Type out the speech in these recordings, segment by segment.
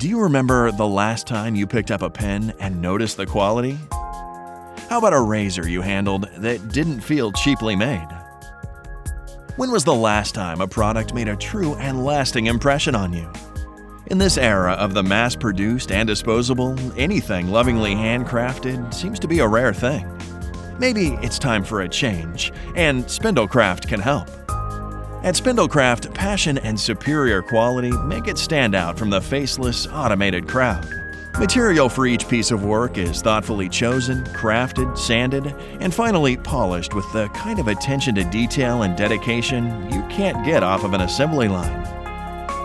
Do you remember the last time you picked up a pen and noticed the quality? How about a razor you handled that didn't feel cheaply made? When was the last time a product made a true and lasting impression on you? In this era of the mass produced and disposable, anything lovingly handcrafted seems to be a rare thing. Maybe it's time for a change, and Spindlecraft can help. At Spindlecraft, passion and superior quality make it stand out from the faceless, automated crowd. Material for each piece of work is thoughtfully chosen, crafted, sanded, and finally polished with the kind of attention to detail and dedication you can't get off of an assembly line.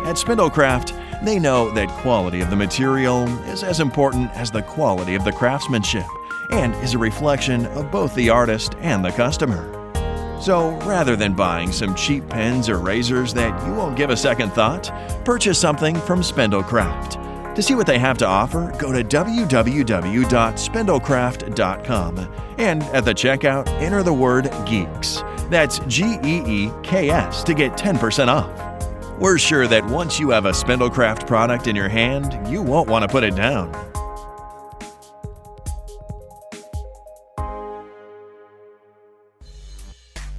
At Spindlecraft, they know that quality of the material is as important as the quality of the craftsmanship and is a reflection of both the artist and the customer. So rather than buying some cheap pens or razors that you won't give a second thought, purchase something from Spindlecraft. To see what they have to offer, go to www.spindlecraft.com and at the checkout, enter the word GEEKS. That's G E E K S to get 10% off. We're sure that once you have a Spindlecraft product in your hand, you won't want to put it down.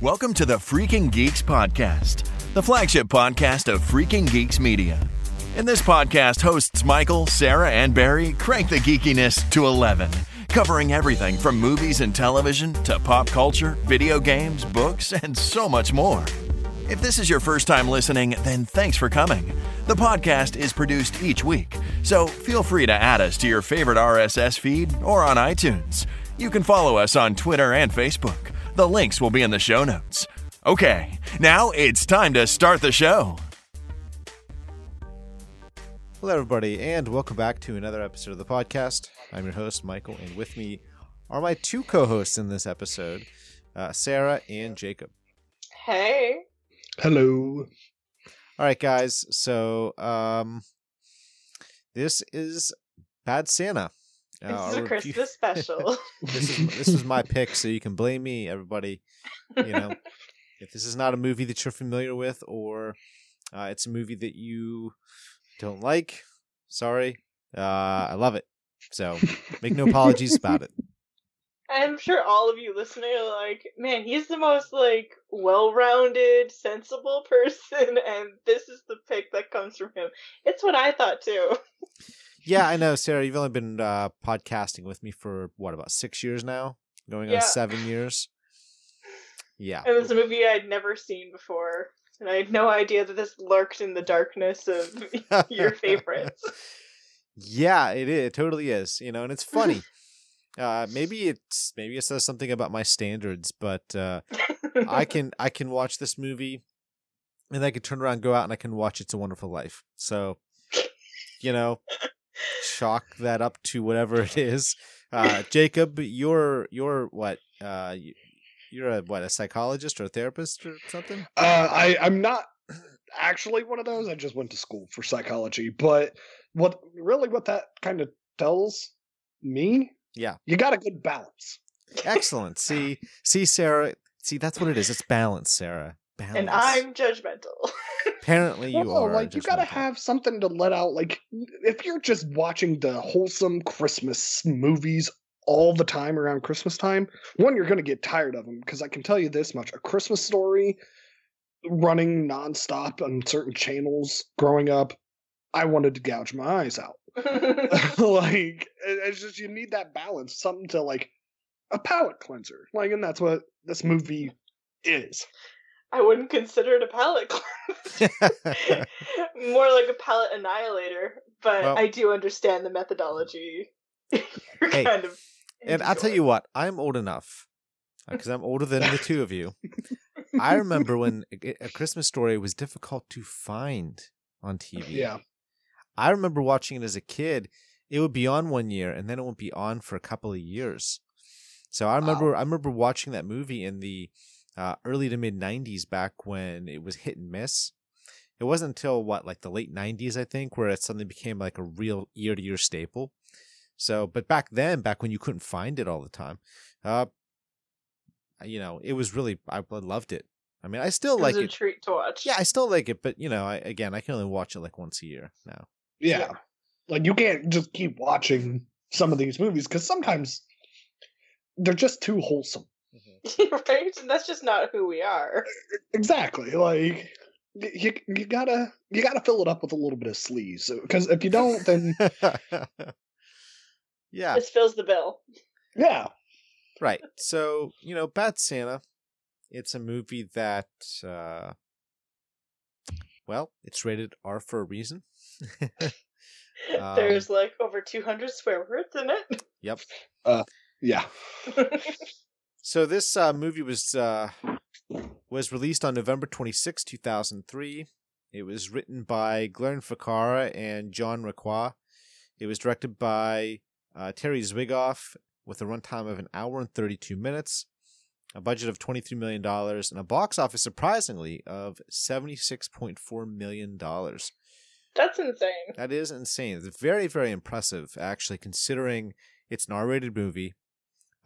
Welcome to the Freaking Geeks Podcast, the flagship podcast of Freaking Geeks Media. In this podcast, hosts Michael, Sarah, and Barry crank the geekiness to 11, covering everything from movies and television to pop culture, video games, books, and so much more. If this is your first time listening, then thanks for coming. The podcast is produced each week, so feel free to add us to your favorite RSS feed or on iTunes. You can follow us on Twitter and Facebook. The links will be in the show notes. Okay, now it's time to start the show. Hello, everybody, and welcome back to another episode of the podcast. I'm your host, Michael, and with me are my two co hosts in this episode, uh, Sarah and Jacob. Hey. Hello. All right, guys, so um, this is Bad Santa. This Uh, is a review- Christmas special. this is this was my pick, so you can blame me, everybody. You know, if this is not a movie that you're familiar with, or uh, it's a movie that you don't like, sorry. Uh, I love it, so make no apologies about it. I'm sure all of you listening are like, man, he's the most like well-rounded, sensible person, and this is the pick that comes from him. It's what I thought too. Yeah, I know, Sarah. You've only been uh, podcasting with me for what about six years now, going Yeah. on seven years. Yeah, And was a movie I'd never seen before, and I had no idea that this lurked in the darkness of your favorites. Yeah, it is. It totally is. You know, and it's funny. uh, maybe it's maybe it says something about my standards, but uh, I can I can watch this movie, and I can turn around, go out, and I can watch It's a Wonderful Life. So, you know, chalk that up to whatever it is. Uh, Jacob, you're you're what? Uh, you- you're a what? A psychologist or a therapist or something? Uh, I I'm not actually one of those. I just went to school for psychology, but what really what that kind of tells me, Yeah. you got a good balance. Excellent. see, see, Sarah. See, that's what it is. It's balance, Sarah. Balance. and I'm judgmental. apparently you Well, are. like you gotta have something to let out. Like if you're just watching the wholesome Christmas movies all the time around Christmas time, one you're gonna get tired of them because I can tell you this much: a Christmas story running nonstop on certain channels growing up, I wanted to gouge my eyes out. like it's just you need that balance, something to like a palate cleanser. Like, and that's what this movie is. I wouldn't consider it a palate cleanse. More like a palate annihilator, but Well- I do understand the methodology. You're Hey, kind of and I'll tell you what, I'm old enough uh, because I'm older than the two of you. I remember when A A Christmas Story was difficult to find on TV. Yeah. I remember watching it as a kid. It would be on one year, and then it would be on for a couple of years. So I remember, I remember watching that movie in the uh, early to mid '90s, back when it was hit and miss. It wasn't until what, like the late '90s, I think, where it suddenly became like a real year-to-year staple. So, but back then, back when you couldn't find it all the time, uh, you know, it was really I loved it. I mean, I still it like was a it. treat to watch. Yeah, I still like it, but you know, I, again, I can only watch it like once a year now. Yeah. Yeah. Like you can't just keep watching some of these movies because sometimes they're just too wholesome. right? And that's just not who we are. Exactly. Like you, you gotta you gotta fill it up with a little bit of sleaze because if you don't, then yeah, This fills the bill. yeah, right. So you know, Bad Santa. It's a movie that, uh, well, it's rated R for a reason. Um, There's like over 200 swear words in it. Yep. Uh, yeah. So this uh, movie was uh, was released on November 26, 2003. It was written by Glenn Ficarra and John Requa. It was directed by uh, Terry Zwigoff with a runtime of an hour and 32 minutes, a budget of $23 million, and a box office, surprisingly, of $76.4 million. That's insane. That is insane. It's very, very impressive, actually, considering it's an R-rated movie.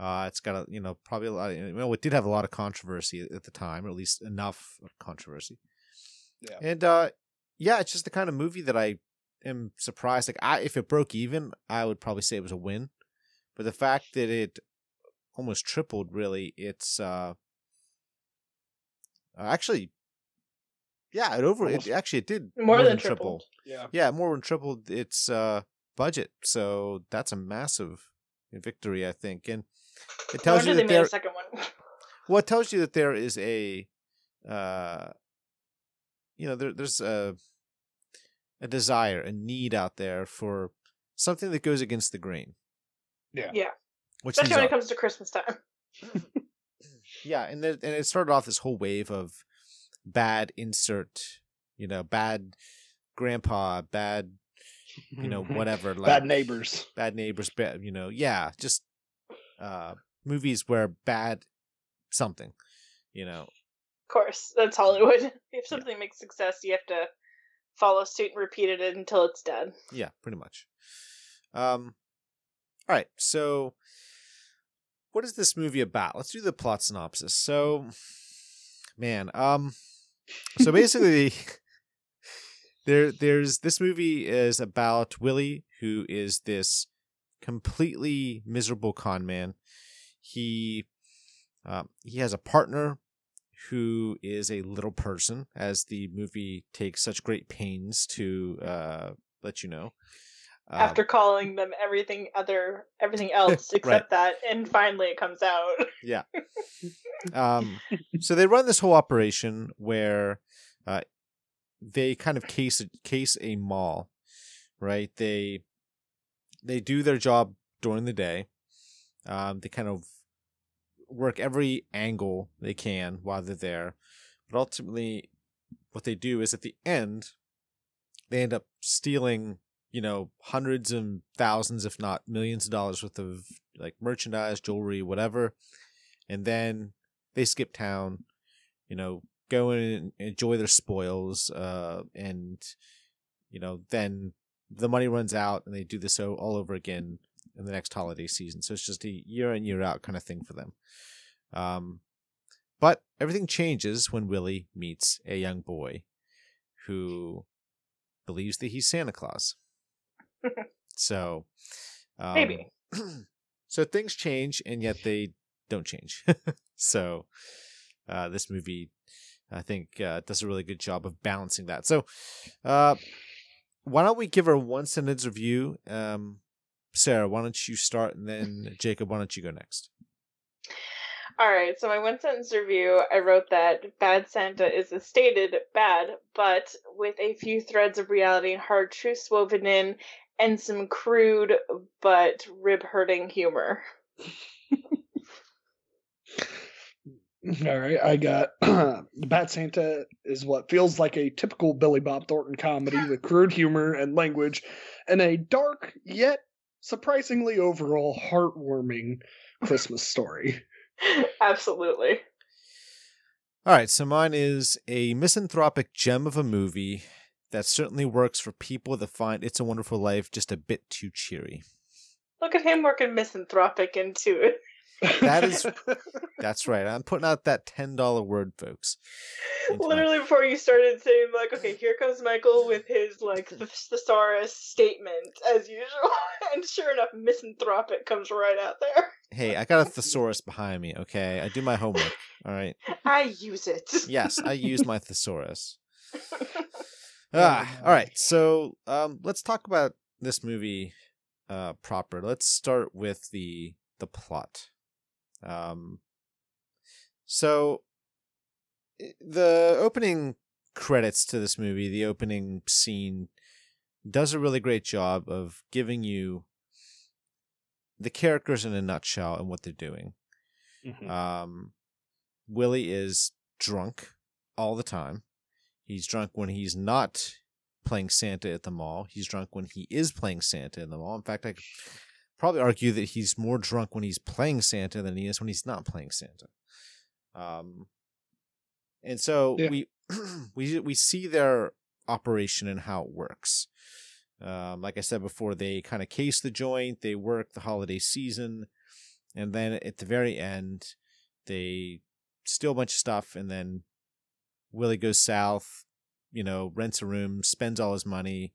Uh, it's got a, you know, probably a lot. Of, you know, it did have a lot of controversy at the time, or at least enough controversy. Yeah. And uh, yeah, it's just the kind of movie that I am surprised. Like, I if it broke even, I would probably say it was a win. But the fact that it almost tripled, really, it's uh, actually, yeah, it over. It, actually, it did More, than, triple. tripled. Yeah. Yeah, more than tripled its uh, budget. So that's a massive victory, I think. And it tells wonder you they that made there, a second one. well, it tells you that there is a, uh, you know, there, there's a, a desire, a need out there for something that goes against the grain. Yeah. Yeah. Which Especially when are. it comes to Christmas time. Yeah, and there, and it started off this whole wave of bad insert, you know, bad grandpa, bad, you know, whatever, like Bad neighbors. bad neighbors bad you know yeah just uh movies where bad something you know? Of course, that's Hollywood. If something makes success, you have to follow suit and repeat it until it's dead. yeah pretty much. Um all right so what is this movie about? Let's do the plot synopsis. So man um so basically there there's this movie is about Willie who is this completely miserable con man. He um, he has a partner who is a little person, as the movie takes such great pains to uh, let you know. Um, After calling them everything other everything else except that, and finally it comes out. Yeah. um, so they run this whole operation where uh, they kind of case case a mall, right? They they do their job during the day. Um, they kind of work every angle they can while they're there, but ultimately, what they do is at the end, they end up stealing, you know, hundreds and thousands, if not millions of dollars worth of like merchandise, jewelry, whatever and then they skip town, you know, go and enjoy their spoils, uh, and you know, then the money runs out, and they do this all over again in the next holiday season. So it's just a year in year out kind of thing for them. Um, but everything changes when Willie meets a young boy who believes that he's Santa Claus. so, um, Maybe. so things change, and yet they don't change. so uh, this movie, I think, uh, does a really good job of balancing that. So uh, why don't we give her one sentence review? Um, Sarah, why don't you start, and then Jacob, why don't you go next? All right, so my one sentence review, I wrote that Bad Santa is a stated bad, but with a few threads of reality and hard truths woven in, and some crude but rib hurting humor. All right, I got Bad Santa is what feels like a typical Billy Bob Thornton comedy with crude humor and language, and a dark yet surprisingly overall heartwarming Christmas story. Absolutely. All right, so mine is a misanthropic gem of a movie that certainly works for people that find It's a Wonderful Life just a bit too cheery. Look at him working misanthropic into it. That is- That's right. I'm putting out that ten dollar word, folks. into my- Literally before you started saying like, okay, here comes Michael with his like th- thesaurus statement as usual, and sure enough, misanthropic comes right out there. Hey, I got a thesaurus behind me. Okay, I do my homework. All right. I use it. Yes, I use my thesaurus. Ah, all right. So, um, let's talk about this movie uh, proper. Let's start with the the plot. Um, so the opening credits to this movie, the opening scene, does a really great job of giving you the characters in a nutshell and what they're doing. Mhm. Um, Willie is drunk all the time. He's drunk when he's not playing Santa at the mall. He's drunk when he is playing Santa in the mall. In fact, I probably argue that he's more drunk when he's playing Santa than he is when he's not playing Santa. Um, and so Yeah. we we we see their operation and how it works. Um, like I said before, they kind of case the joint, they work the holiday season, and then at the very end, they steal a bunch of stuff, and then Willie goes south, you know, rents a room, spends all his money,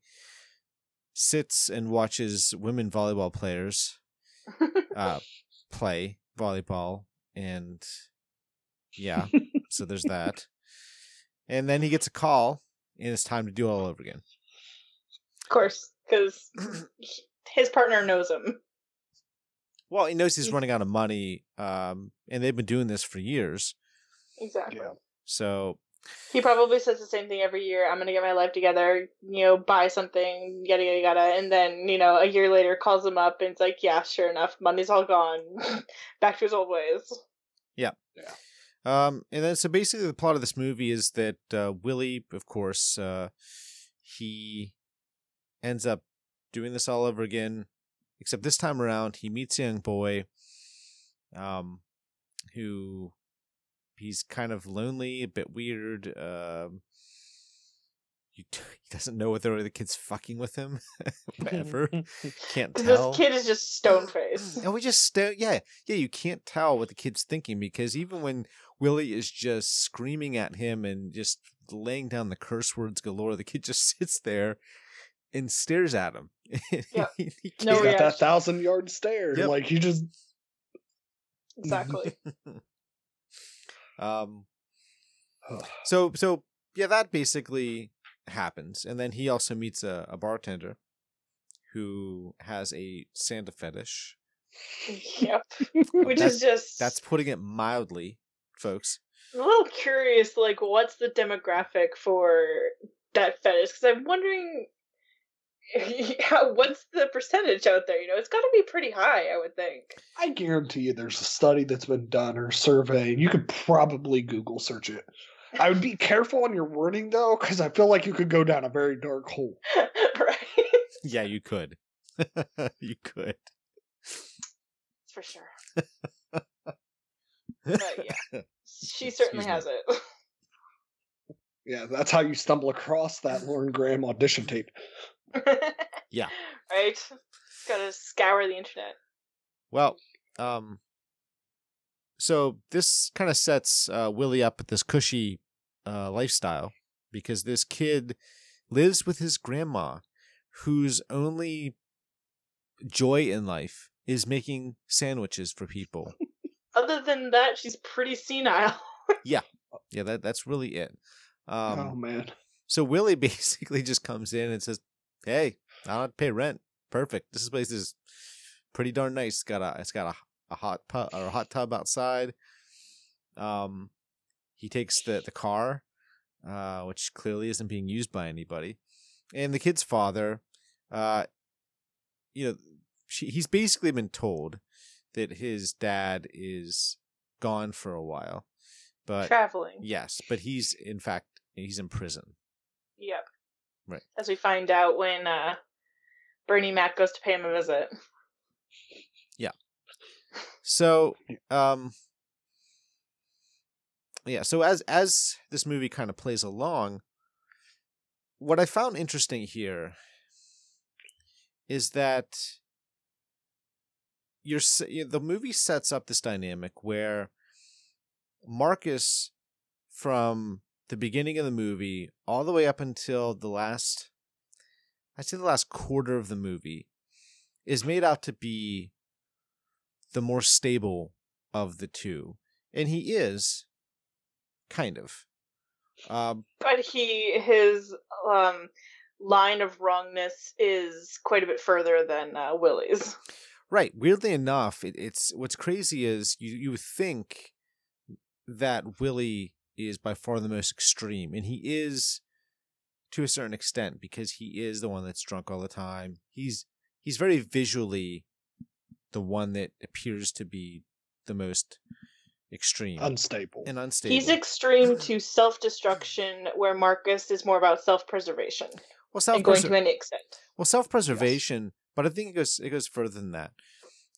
sits and watches women volleyball players uh, play volleyball, and yeah, so there's that. And then he gets a call, and it's time to do it all over again. Of course, because his partner knows him. Well, he knows he's He's- running out of money, um, and they've been doing this for years. Exactly. Yeah. So He probably says the same thing every year. I'm gonna get my life together, you know, buy something, yada yada yada, and then you know a year later calls him up and it's like, yeah, sure enough, money's all gone, back to his old ways. Yeah. Yeah. Um, and then so basically the plot of this movie is that uh, Willie, of course, uh, he ends up doing this all over again, except this time around he meets a young boy, um, who he's kind of lonely, a bit weird. Um, you, he doesn't know whether the kid's fucking with him, whatever. Can't tell. This kid is just stone faced. And we just stare. Yeah, yeah. You can't tell what the kid's thinking because even when Willie is just screaming at him and just laying down the curse words galore, the kid just sits there and stares at him. Yep. He No He's got reaction. that thousand yard stare. Yep. Like he just exactly. Um. So so yeah, that basically happens, and then he also meets a, a bartender who has a Santa fetish. yep. Which That's- is just That's putting it mildly, folks. I'm a little curious, like, what's the demographic for that fetish? Because I'm wondering, how, what's the percentage out there? You know, it's got to be pretty high, I would think. I guarantee you there's a study that's been done or a survey, and you could probably Google search it. I would be careful on your wording though, because I feel like you could go down a very dark hole. right? Yeah, you could. you could. For sure. But yeah, she certainly Excuse has it. Yeah, that's how you stumble across that Lauren Graham audition tape. Yeah. Right? Gotta scour the internet. Well, um, so this kind of sets uh, Willie up with this cushy uh, lifestyle because this kid lives with his grandma, whose only joy in life is making sandwiches for people. Other than that, she's pretty senile. yeah, yeah, that that's really it. Um, oh man. So Willie basically just comes in and says, "Hey, I don't have to pay rent. Perfect. This place is pretty darn nice. It's got a it's got a, a hot pu- or a hot tub outside. Um, he takes the the car, uh, which clearly isn't being used by anybody, and the kid's father, uh, you know, she, he's basically been told that his dad is gone for a while, but Traveling. yes, but he's in fact he's in prison. Right. As we find out when uh, Bernie Mac goes to pay him a visit. Yeah. So, um, yeah. So as as this movie kind of plays along, what I found interesting here is that you're the movie sets up this dynamic where Marcus from the beginning of the movie all the way up until the last I'd say the last quarter of the movie is made out to be the more stable of the two. And he is kind of. Um But he his um line of wrongness is quite a bit further than uh, Willie's. Right. Weirdly enough, it, it's what's crazy is you you think that Willie is by far the most extreme, and he is to a certain extent because he is the one that's drunk all the time. He's he's very visually the one that appears to be the most extreme Unstable. and unstable. He's extreme to self destruction, where Marcus is more about self preservation well, self and going to any extent. Well, self preservation, but I think it goes it goes further than that,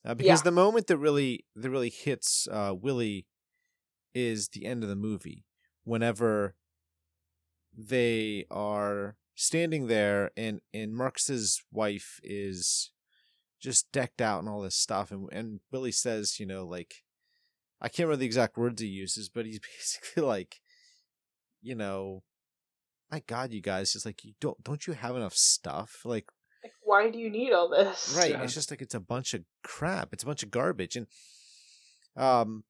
uh, because Yeah. the moment that really that really hits uh, Willie is the end of the movie. Whenever they are standing there, and and Marcus's wife is just decked out and all this stuff, and and Willie says, you know, like I can't remember the exact words he uses, but he's basically like, you know, my God, you guys, just like you don't don't you have enough stuff? Like Like, why do you need all this? right Yeah. it's just like it's a bunch of crap it's a bunch of garbage and um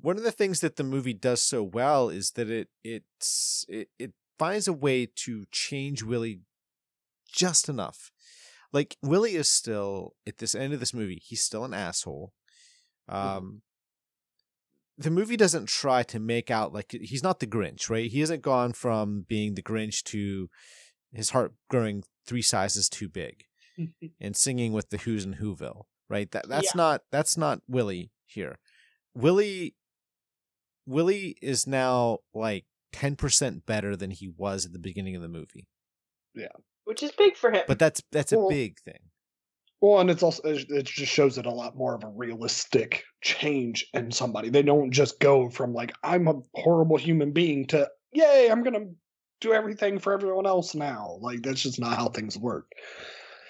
one of the things that the movie does so well is that it it's it, it finds a way to change willie just enough like willie is still at this end of this movie he's still an asshole um the movie doesn't try to make out like he's not the grinch right he hasn't gone from being the grinch to his heart growing three sizes too big and singing with the Who's in Whoville, right? That that's Yeah. not that's not Willie here. Willie Willie is now like ten percent better than he was at the beginning of the movie, Yeah. Which is big for him. but that's that's a big thing. Well, and it's also it it just shows it a lot more of a realistic change in somebody. They don't just go from like I'm a horrible human being to yay, I'm gonna do everything for everyone else now. Like that's just not how things work.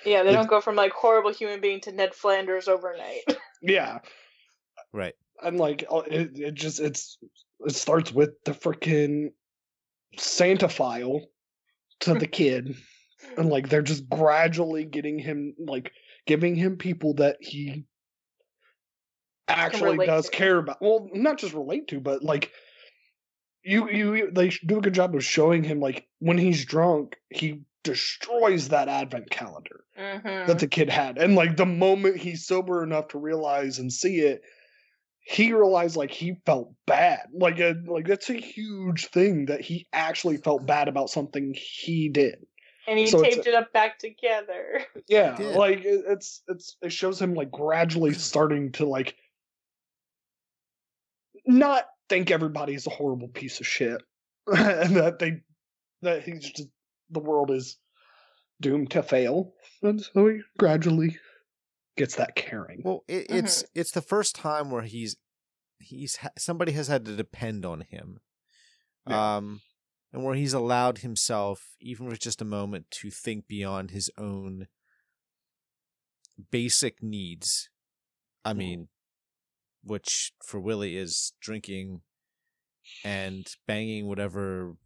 yeah, they it's- don't go from like horrible human being to Ned Flanders overnight. Yeah, Right. And like uh, it, it just it's it starts with the freaking Santa file to the kid, and like they're just gradually getting him like giving him people that he actually does to. care about. Well, not just relate to, but like you you they do a good job of showing him like when he's drunk he destroys that advent calendar hmm that the kid had. And like the moment he's sober enough to realize and see it, he realized like he felt bad. Like a, like that's a huge thing that he actually felt bad about something he did. And he So taped it up back together. Yeah, like it, it's it's it shows him like gradually starting to like not think everybody's a horrible piece of shit and that they that he's just the world is doomed to fail. And so he gradually gets that caring. Well, it, it's it's the first time where he's he's somebody has had to depend on him, Yeah. um, and where he's allowed himself, even for just a moment, to think beyond his own basic needs. I Mhm. mean, which for Willie is drinking and banging whatever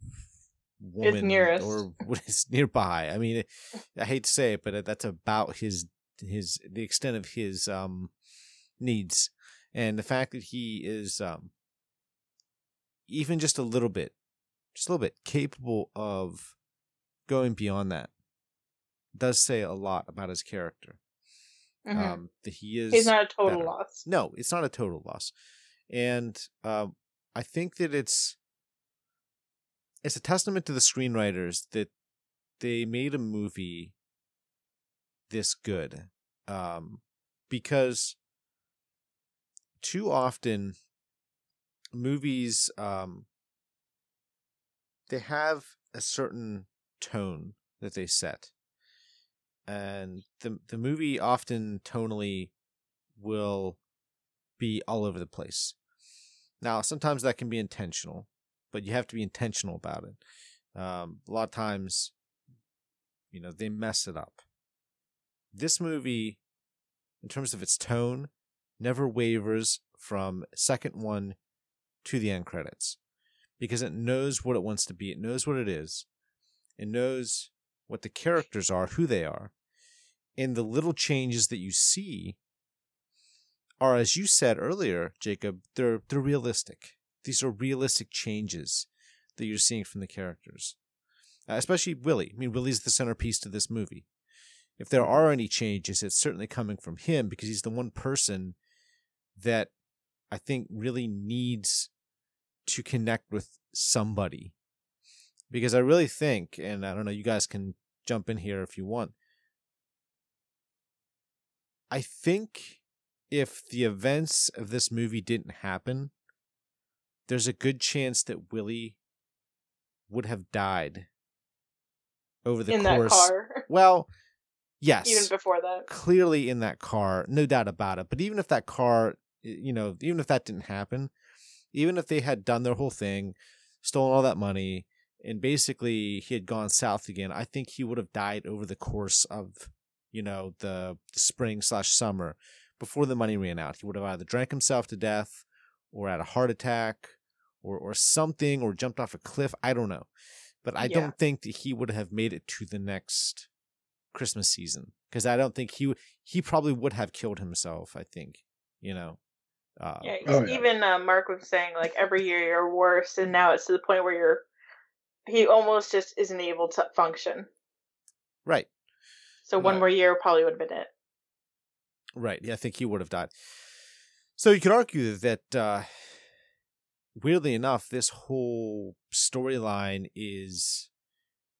woman nearest. or what is nearby. I mean, I hate to say it, but that's about his his the extent of his um needs and the fact that he is um even just a little bit just a little bit capable of going beyond that does say a lot about his character Mhm. um that he is He's not a total better. loss. no, it's not a total loss. And um, I think that it's it's a testament to the screenwriters that they made a movie this good. Um, because too often movies um, they have a certain tone that they set. And the the movie often tonally will be all over the place. Now, sometimes that can be intentional, but you have to be intentional about it. Um, a lot of times, you know, they mess it up. This movie in terms of its tone, never wavers from second one to the end credits because it knows what it wants to be. It knows what it is. It knows what the characters are, who they are. And the little changes that you see are, as you said earlier, Jacob, they're they're realistic. These are realistic changes that you're seeing from the characters. Uh, especially Willie. I mean, Willie's the centerpiece to this movie. If there are any changes, it's certainly coming from him because he's the one person that I think really needs to connect with somebody. Because I really think, and I don't know, you guys can jump in here if you want. I think if the events of this movie didn't happen, there's a good chance that Willie would have died over the in course. that car, Well, yes. even before that. clearly in that car, no doubt about it. But even if that car, you know, even if that didn't happen, even if they had done their whole thing, stolen all that money, and basically he had gone south again, I think he would have died over the course of, you know, the spring slash summer before the money ran out. He would have either drank himself to death or had a heart attack or, or something or jumped off a cliff. I don't know. But I Yeah. don't think that he would have made it to the next Christmas season because I don't think he he probably would have killed himself. I think you know. Uh, Yeah, Oh, yeah. even uh, Mark was saying like every year you're worse, and now it's to the point where you're he almost just isn't able to function. Right, So one Right. more year probably would have been it. right. Yeah, I think he would have died. So you could argue that, uh, weirdly enough, this whole storyline is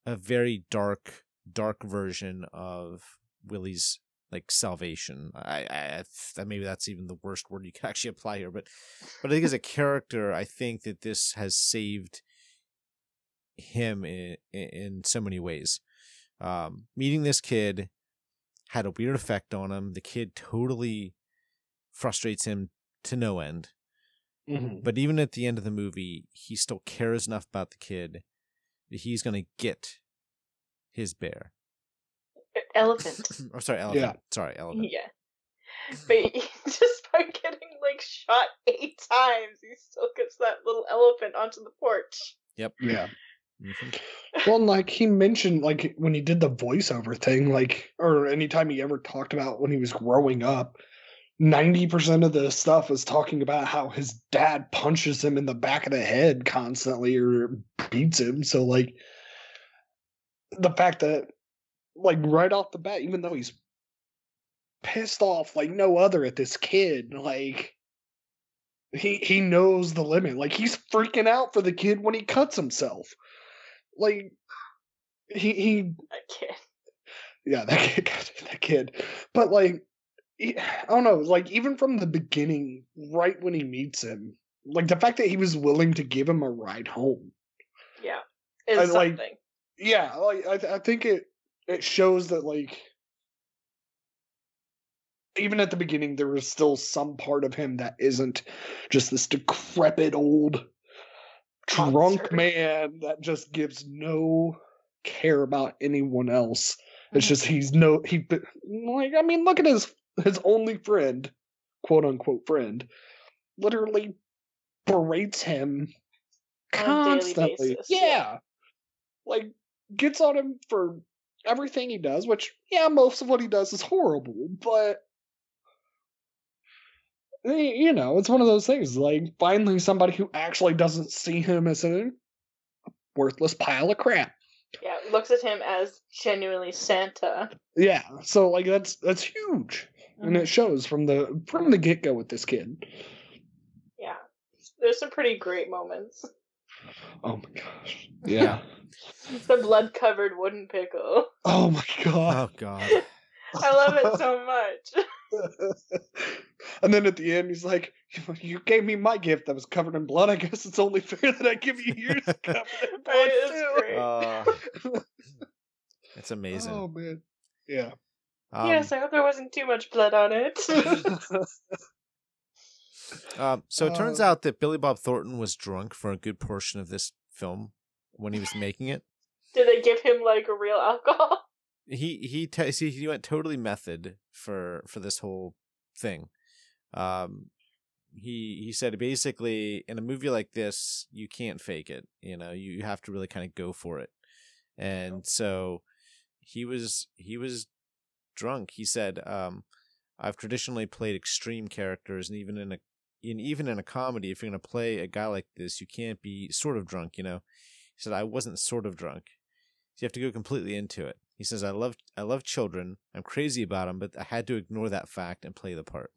a very dark, dark version of Willie's like salvation. I, I, maybe that's even the worst word you could actually apply here, but, but I think as a character, I think that this has saved him in, in so many ways. Um, meeting this kid had a weird effect on him. The kid totally frustrates him to no end. Mhm. But even at the end of the movie, he still cares enough about the kid that he's going to get his bear. Elephant. or sorry, elephant. Yeah. Sorry, elephant. yeah. But just by getting like shot eight times, he still gets that little elephant onto the porch. Yep. Yeah. Mhm. Well, and, like he mentioned, like when he did the voiceover thing, like or anytime he ever talked about when he was growing up, ninety percent of the stuff was talking about how his dad punches him in the back of the head constantly or beats him. So like the fact that like right off the bat, even though he's pissed off like no other at this kid, like he he knows the limit. Like he's freaking out for the kid when he cuts himself. Like he he That kid. yeah that kid that kid. But like he- I don't know, like even from the beginning, right when he meets him, like the fact that he was willing to give him a ride home. Yeah. Is I like- something. Yeah, like I, th- I think it it shows that like even at the beginning there was still some part of him that isn't just this decrepit old drunk Monster. man that just gives no care about anyone else. It's Mhm. just he's no he like I mean look at his his only friend, quote unquote friend, literally berates him On a daily constantly. basis, yeah. yeah. Like gets on him for everything he does, which yeah, most of what he does is horrible, but you know, it's one of those things. Like finally somebody who actually doesn't see him as a worthless pile of crap. Yeah, looks at him as genuinely Santa. Yeah, so like that's that's huge, and Mhm. it shows from the from the get go with this kid. Yeah. There's some pretty great moments. Oh my gosh, yeah. The blood covered wooden pickle. oh my god. Oh God. I love it so much. and then at the end, he's like, "You gave me my gift that was covered in blood. I guess it's only fair that I give you yours covered in blood it's too." great. Uh, it's amazing. Oh man, yeah. Um, yes, I hope there wasn't too much blood on it. Um, so it turns Uh, out that Billy Bob Thornton was drunk for a good portion of this film when he was making it. Did they give him like a real alcohol? he he te- see he went totally method for for this whole thing. Um, he he said basically in a movie like this you can't fake it. You know, you, you have to really kind of go for it. And so he was he was drunk. He said, um, "I've traditionally played extreme characters, and even in a in even in a comedy, if you're gonna play a guy like this, you can't be sort of drunk. You know." He said, "I wasn't sort of drunk. So you have to go completely into it." He says, "I love I love children. I'm crazy about them, but I had to ignore that fact and play the part."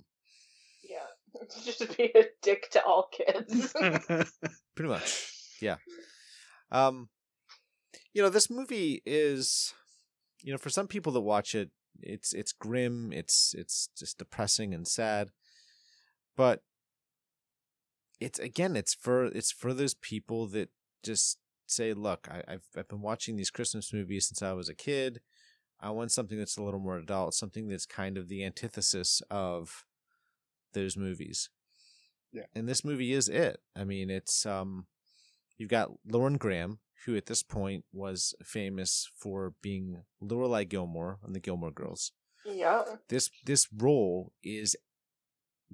Yeah, just be a dick to all kids. Pretty much, yeah. Um, you know, this movie is, you know, for some people that watch it, it's it's grim, it's it's just depressing and sad, but it's again, it's for it's for those people that just say, look, I, I've I've been watching these Christmas movies since I was a kid. I want something that's a little more adult, something that's kind of the antithesis of those movies. Yeah. And this movie is it. I mean, it's um you've got Lauren Graham, who at this point was famous for being Lorelai Gilmore on the Gilmore Girls. yeah. This this role is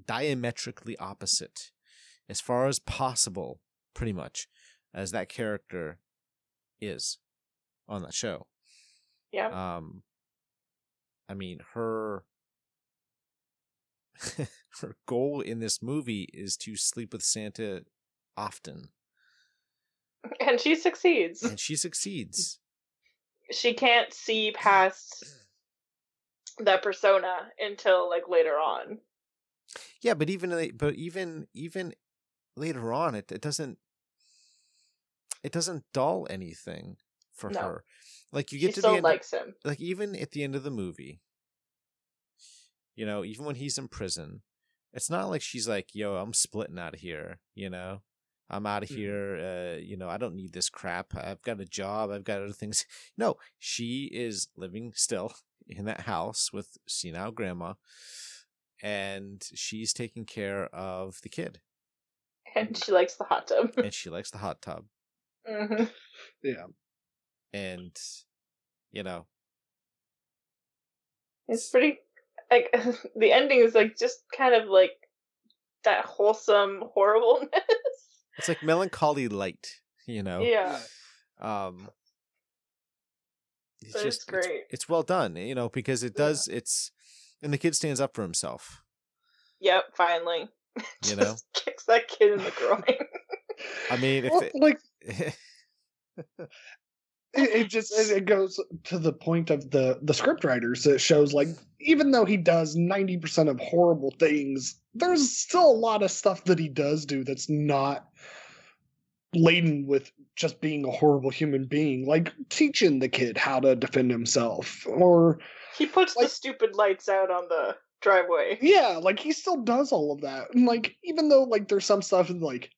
diametrically opposite as far as possible, pretty much, as that character is on that show. Yeah. Um, I mean, her her goal in this movie is to sleep with Santa often, And she succeeds. and she succeeds. She can't see past that persona until like later on. Yeah, but even but even even later on, it it doesn't it doesn't dull anything for No. her. Like you She get to still the end, likes him. like even at the end of the movie, you know, even when he's in prison, it's not like she's like, "Yo, I'm splitting out of here," you know. I'm out of Mhm. here. Uh, you know, I don't need this crap. I've got a job. I've got other things. No, she is living still in that house with senile grandma, and she's taking care of the kid, And she likes the hot tub. and she likes the hot tub, hmm yeah. and you know, It's pretty like the ending is like just kind of like that wholesome horribleness. it's like melancholy light. You know, Yeah. um it's But it's just great. It's, well done you know because it Yeah. does it's and the kid stands up for himself Yep, finally. You know? kicks that kid in the groin. i mean if Well, it, like it, it just it, it goes to the point of the the script writers that shows like even though he does 90% of horrible things there's still a lot of stuff that he does do that's not laden with just being a horrible human being like teaching the kid how to defend himself or he puts the stupid lights out on the driveway. yeah like he still does all of that and like even though like there's some stuff in like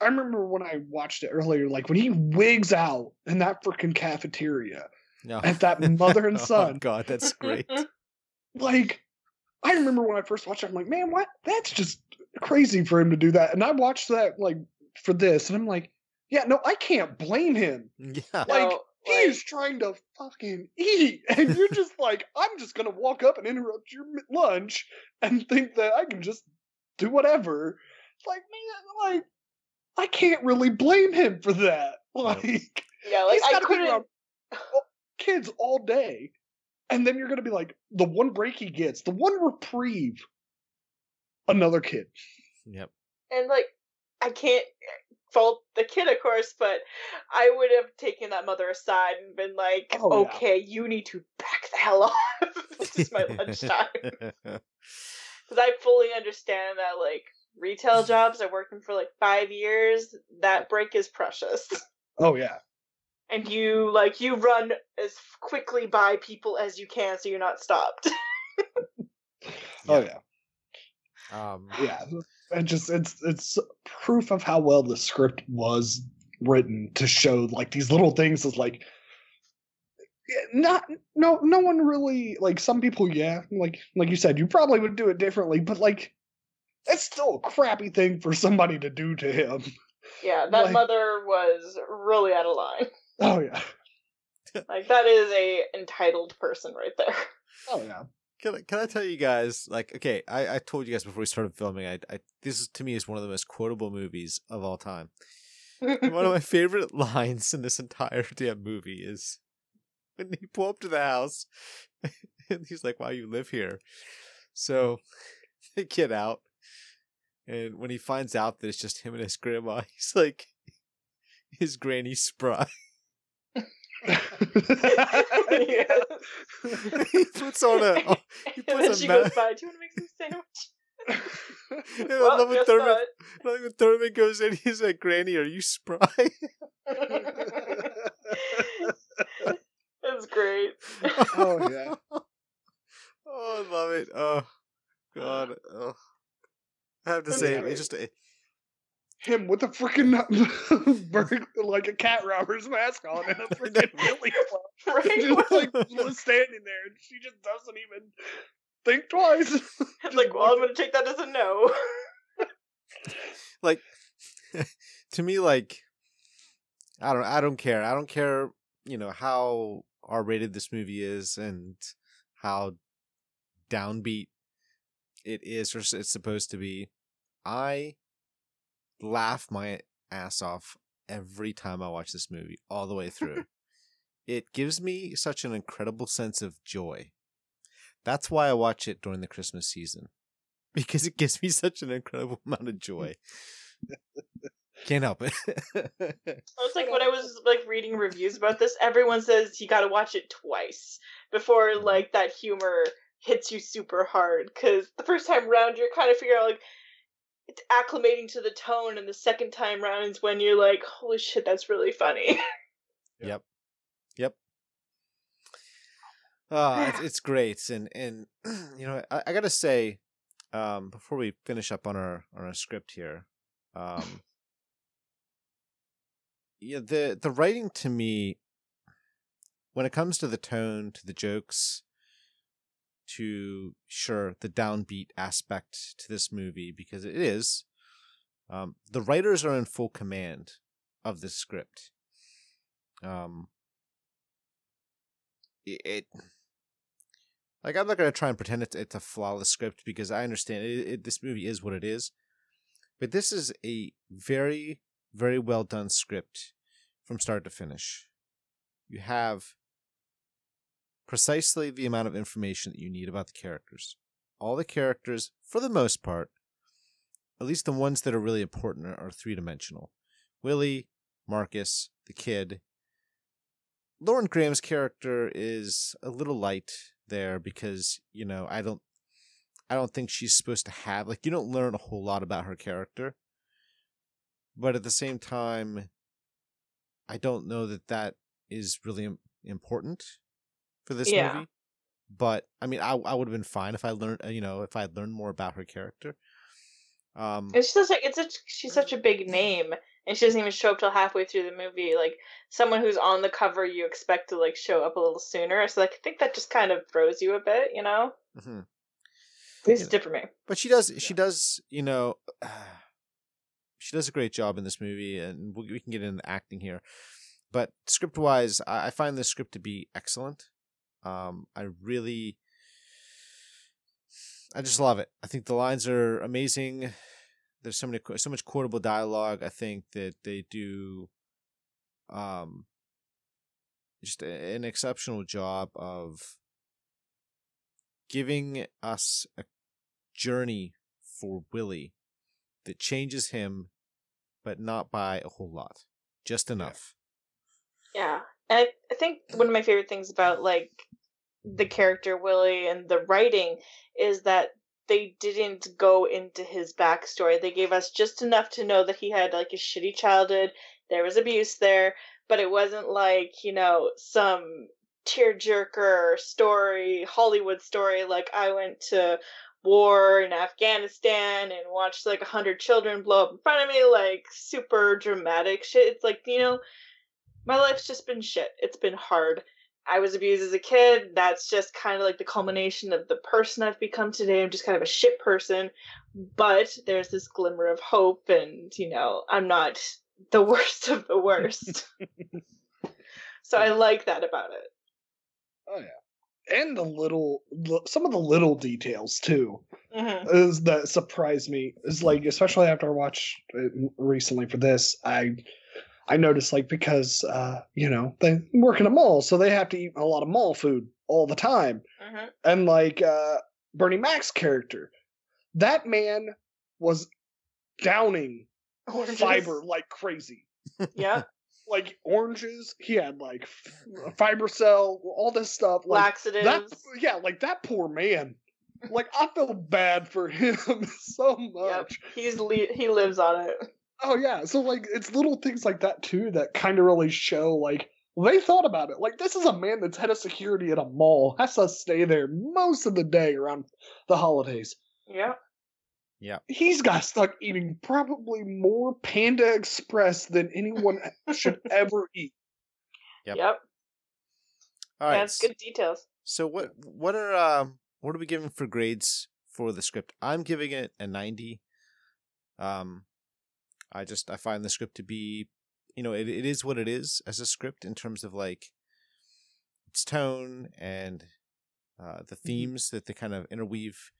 i remember when i watched it earlier like when he wigs out in that freaking cafeteria no. at that mother and oh, son. oh god that's great like i remember when i first watched it i'm like man what that's just crazy for him to do that and i watched that like for this and i'm like yeah no i can't blame him yeah like, No, he like- is trying to fucking eat and you're just like i'm just gonna walk up and interrupt your lunch and think that i can just do whatever. Like man like i can't really blame him for that. Like yeah, like he's I gotta be couldn't. around kids all day and then you're gonna be like the one break he gets the one reprieve another kid. Yep. And like I can't fault the kid, of course, but I would have taken that mother aside and been like, Oh, yeah. "Okay, you need to back the hell off. this is my lunchtime." Because I fully understand that, like, retail jobs are working for like five years. That break is precious, oh yeah and you like you run as quickly by people as you can, so you're not stopped. oh yeah um yeah it just it's it's proof of how well the script was written to show like these little things is like not no no one really like some people yeah like like you said you probably would do it differently but like it's still a crappy thing for somebody to do to him yeah, that Like- mother was really out of line. oh yeah Like that is a entitled person right there. Oh yeah. Can I, can I tell you guys like okay I, I told you guys before we started filming I, I this is to me is one of the most quotable movies of all time And one of my favorite lines in this entire damn movie is when he pull up to the house and he's like, Wow, you live here. So mm. they get out. And when he finds out that it's just him and his grandma, he's like, his granny spry. He puts on a. oh, He and then a she ma- goes by, Do you want to make some sandwich? and I Well, love when Thurman, love when Thurman goes in, he's like, Granny, are you spry? That's great. Oh, yeah. oh, I love it. Oh, God. Oh. I have to say, it's just a, Him with a freaking like a cat robber's mask on and a freaking billy club. Right? just like was standing there and she just doesn't even think twice. It's like, well, I'm gonna take that as a no. like to me like I don't I don't care. I don't care, you know, how R rated this movie is and how downbeat it is or it's supposed to be. I laugh my ass off every time I watch this movie all the way through. it gives me such an incredible sense of joy. That's why I watch it during the Christmas season. Because it gives me such an incredible amount of joy. Can't help it. It's like when I was like reading reviews about this, everyone says you gotta watch it twice before mm-hmm. like that humor hits you super hard. Cause the first time round you're kind of figuring out like it's acclimating to the tone, and the second time round is when you're like, holy shit, that's really funny. Yep. Yep. Uh, it's, it's great, and and you know I, I gotta say, um, before we finish up on our on our script here, um, yeah, the the writing to me, when it comes to the tone, to the jokes, to sure the downbeat aspect to this movie because it is, um, the writers are in full command of the script. Um, it, it like I'm not gonna try and pretend it's, it's a flawless script because I understand it, it, this movie is what it is, but this is a very very well done script from start to finish. You have precisely the amount of information that you need about the characters. All the characters, for the most part, at least the ones that are really important, are, three dimensional. Willie, Marcus, the kid. Lauren Graham's character is a little light there because, you know, I don't I don't think she's supposed to have like you don't learn a whole lot about her character. But at the same time I don't know that that is really important for this Yeah. movie. But I mean, I I would have been fine if I learned, uh, you know, if I had learned more about her character. Um, It's just like it's such she's such a big name, and she doesn't even show up till halfway through the movie. Like someone who's on the cover, you expect to like show up a little sooner. So like I think that just kind of throws you a bit, you know. Mm-hmm. At least Yeah. it did for me. But she does. She does. You know, she does a great job in this movie, and we, we can get into acting here. But script wise, I, I find this script to be excellent. Um, I really, I just love it. I think the lines are amazing. There's so many, so much quotable dialogue. I think that they do, um, just an exceptional job of giving us a journey for Willie that changes him, but not by a whole lot, just enough. Yeah, and I, I think one of my favorite things about like the character Willie and the writing is that they didn't go into his backstory. They gave us just enough to know that he had like a shitty childhood. There was abuse there, but it wasn't like you know some tearjerker story, Hollywood story. Like I went to war in Afghanistan and watched like a hundred children blow up in front of me, like super dramatic shit. It's like you know my life's just been shit. It's been hard. I was abused as a kid. That's just kind of like the culmination of the person I've become today. I'm just kind of a shit person. But there's this glimmer of hope, and, you know, I'm not the worst of the worst. So I like that about it. Oh yeah, and the little, some of the little details too hmm is that surprised me is like especially after I watched it recently for this I I noticed like because uh you know they work in a mall so they have to eat a lot of mall food all the time. Hmm and like uh Bernie Mac's character that man was downing fiber like crazy. Yeah. like oranges he had like f- fiber cell all this stuff like Laxatives. that yeah like that poor man. Like i feel bad for him so much. He's le- he lives on it. Oh yeah so like it's little things like that too that kind of really show like they thought about it like this is a man that's head of security at a mall has to stay there most of the day around the holidays Yeah. Yeah. He's got stuck eating probably more panda express than anyone should ever eat Yep. Yep. All right. That's good details. So what what are um what are we giving for grades for the script? I'm giving it a 90. Um I just I find the script to be you know, it, it is what it is as a script in terms of like its tone and uh the themes that they kind of interweave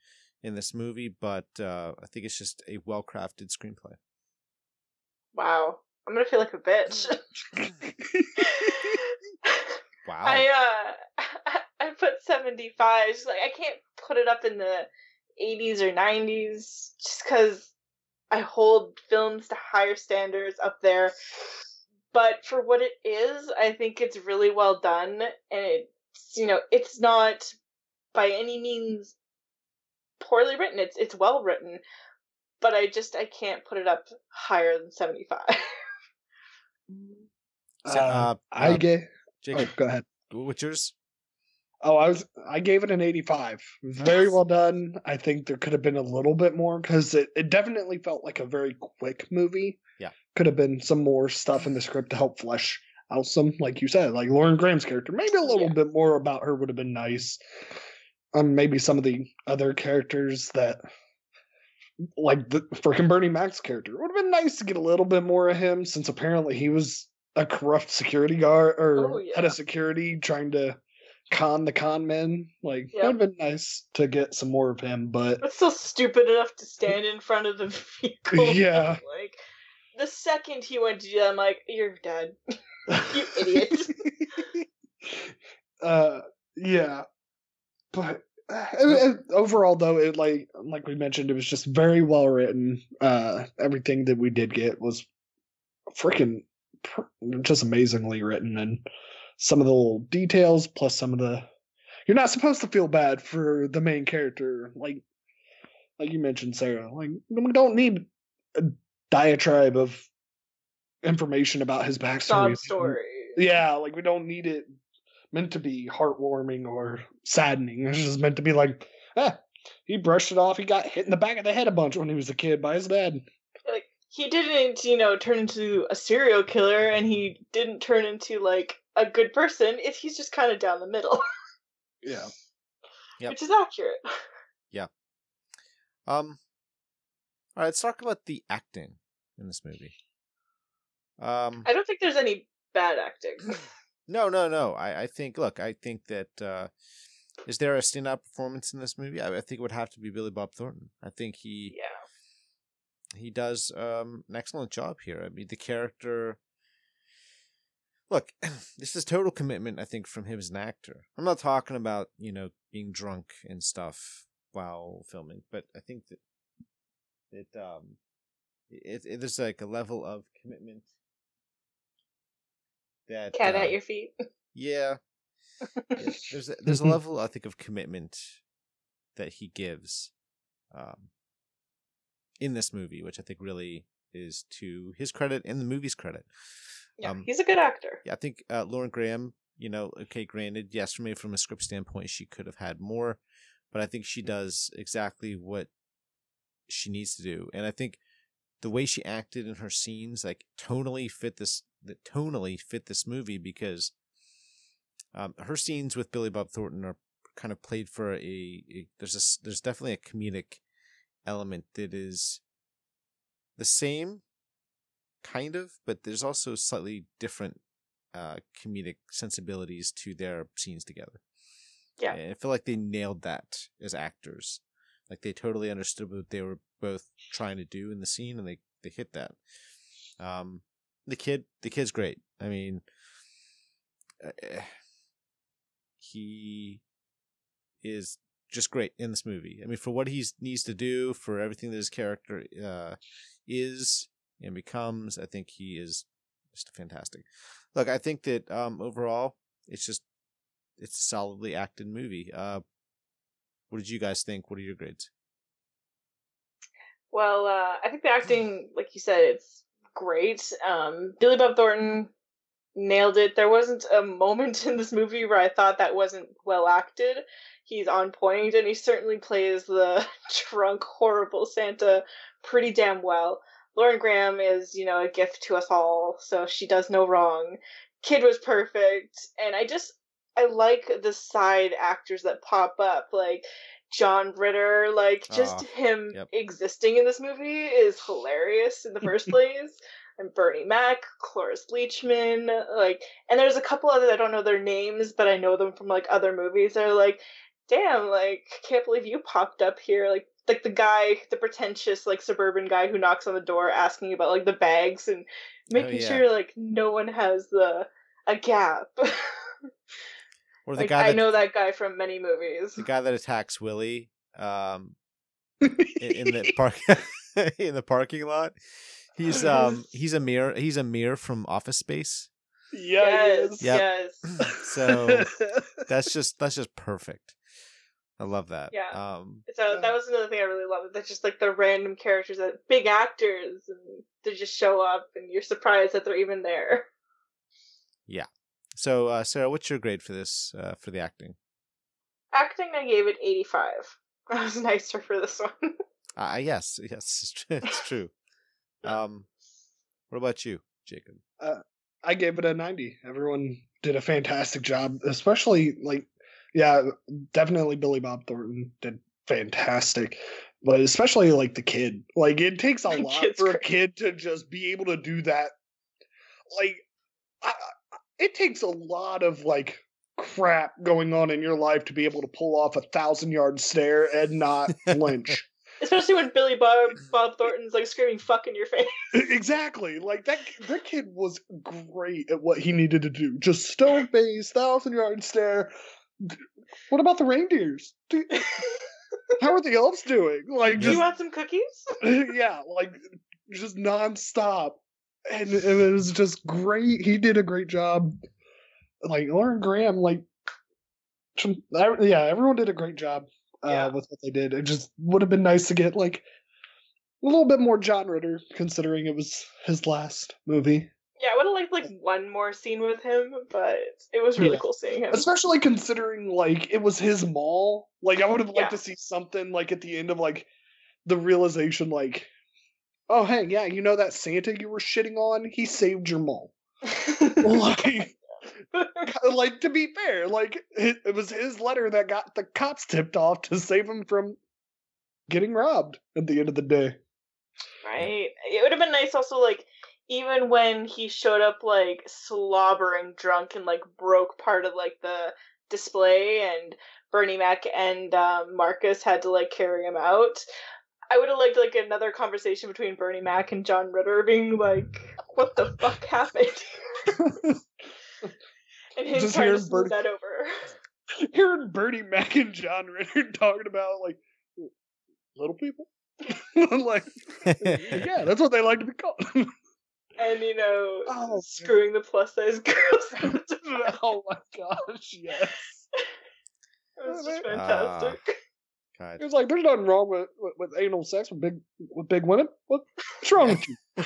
in this movie, but uh I think it's just a well-crafted screenplay. Wow. I'm gonna feel like a bitch. Wow. I uh I put 75. Just like I can't put it up in the 80s or 90s just cuz I hold films to higher standards up there. But for what it is, I think it's really well done and it's you know, it's not by any means poorly written. It's it's well written. But I just I can't put it up higher than 75. So, Uh, uh, I uh, get. Jake, Oh, go ahead. what's yours? Oh, I was. I gave it an eighty-five. Very well done. I think there could have been a little bit more because it, it definitely felt like a very quick movie. Yeah. Could have been some more stuff in the script to help flesh out some, like you said, like Lauren Graham's character. Maybe a little Yeah. bit more about her would have been nice. Um, maybe some of the other characters that, like the freaking Bernie Mac's character, would have been nice to get a little bit more of him since apparently he was a corrupt security guard or Oh, head of security trying to con the con men. Like, Yeah. it would have been nice to get some more of him, but But still stupid enough to stand in front of the vehicle. Yeah. Like the second he went to jail, I'm like, you're dead. You idiot. uh, yeah, but uh, overall, though, it like like we mentioned, it was just very well written. Uh, everything that we did get was freaking pr- just amazingly written, and some of the little details, plus some of the you're not supposed to feel bad for the main character, like like you mentioned, Sarah. Like we don't need a diatribe of information about his backstory. Story. Yeah, like we don't need it meant to be heartwarming or saddening. It's just meant to be like, ah, he brushed it off. He got hit in the back of the head a bunch when he was a kid by his dad. Like he didn't, you know, turn into a serial killer, and he didn't turn into like a good person. If he's just kind of down the middle, Yeah. Yep. which is accurate. Yeah. Um, all right, let's talk about the acting in this movie. Um, I don't think there's any bad acting. no, no, no. I, I think. Look, I think that uh, is there a standout performance in this movie? I, I think it would have to be Billy Bob Thornton. I think he yeah. he does um, an excellent job here. I mean, the character. Look, this is total commitment. I think from him as an actor. I'm not talking about you know being drunk and stuff while filming, but I think that it um it, it there's like a level of commitment that Cat uh, at your feet. yeah. Yeah, There's a, there's a level I think of commitment that he gives um, in this movie, which I think really is to his credit and the movie's credit. Yeah, um, he's a good actor. Yeah, I think uh, Lauren Graham, you know, okay, granted, yes, for me from a script standpoint, she could have had more, but I think she does exactly what she needs to do, and I think the way she acted in her scenes, like, tonally fit this, that tonally fit this movie because um, her scenes with Billy Bob Thornton are kind of played for a, a there's a there's definitely a comedic element that is the same kind of but there's also slightly different uh, comedic sensibilities to their scenes together. Yeah. And I feel like they nailed that as actors. Like they totally understood what they were both trying to do in the scene, and they they hit that. Um, the kid, the kid's great. I mean, uh, he is just great in this movie. I mean, for what he needs to do, for everything that his character uh, is and becomes, I think he is just fantastic. Look, I think that um, overall, it's just it's a solidly acted movie. Uh, what did you guys think? What are your grades? Well, uh, I think the acting, like you said, it's great. Um, Billy Bob Thornton nailed it. There wasn't a moment in this movie where I thought that wasn't well acted. He's on point, and he certainly plays the drunk, horrible Santa pretty damn well. Lauren Graham is, you know, a gift to us all, so she does no wrong. Kid was perfect, and I just I like the side actors that pop up, like John Ritter. Like just Ah, him yep. existing in this movie is hilarious in the first place. And Bernie Mac, Cloris Leachman, like, and there's a couple others I don't know their names, but I know them from like other movies. They're like, damn, like, can't believe you popped up here. Like, like the guy, the pretentious like suburban guy who knocks on the door asking about like the bags and making yeah. sure like no one has the a gap. Or the like, guy I know that guy from many movies. the guy that attacks Willie um, in, in the park in the parking lot. He's um he's Samir he's Samir from Office Space. yeah, yes, Yep. yes. So that's just that's just perfect. I love that. Yeah. Um So Yeah. that was another thing I really loved. That's just like the random characters that big actors and they just show up and you're surprised that they're even there. Yeah. So uh Sarah, what's your grade for this uh for the acting? Acting, I gave it 85. I was nicer for this one. Uh yes, yes, it's true. It's true. Um what about you, Jacob? Uh, I gave it a 90. Everyone did a fantastic job, especially like, yeah, definitely Billy Bob Thornton did fantastic, but especially like the kid. Like, it takes a The lot kid's for a kid to just be able to do that. Like, I, I- it takes a lot of like crap going on in your life to be able to pull off a thousand yard stare and not flinch. Especially when Billy Bob Bob Thornton's like screaming "fuck" in your face. exactly. Like that that kid was great at what he needed to do. Just stone face, thousand yard stare. What about the reindeers? Do- How are the elves doing? Like Do you want some cookies? yeah, like just nonstop. And it was just great. He did a great job. Like Lauren Graham, like yeah, everyone did a great job uh, Yeah. with what they did. It just would have been nice to get like a little bit more John Ritter, considering it was his last movie. Yeah, I would have liked like one more scene with him, but it was really Yeah. cool seeing him. Especially considering like it was his mall. Like I would have liked Yeah. to see something like at the end of like the realization, like, oh hey, yeah, you know that Santa you were shitting on? He saved your mall. like, like to be fair, like it, it was his letter that got the cops tipped off to save him from getting robbed at the end of the day. Right. It would have been nice also like even when he showed up like slobbering drunk and like broke part of like the display and Bernie Mac and um, Marcus had to like carry him out. I would have liked like another conversation between Bernie Mac and John Ritter being like, "What the fuck happened?" and him Just trying to smooth Bernie- that over. Hearing Bernie Mac and John Ritter talking about like little people. like yeah, that's what they like to be called. And you know, Oh, screwing the plus size girls. oh my gosh, yes. That was just fantastic. Ah, God. It was like there's nothing wrong with, with, with anal sex with big with big women. What, what's wrong with you? Eh,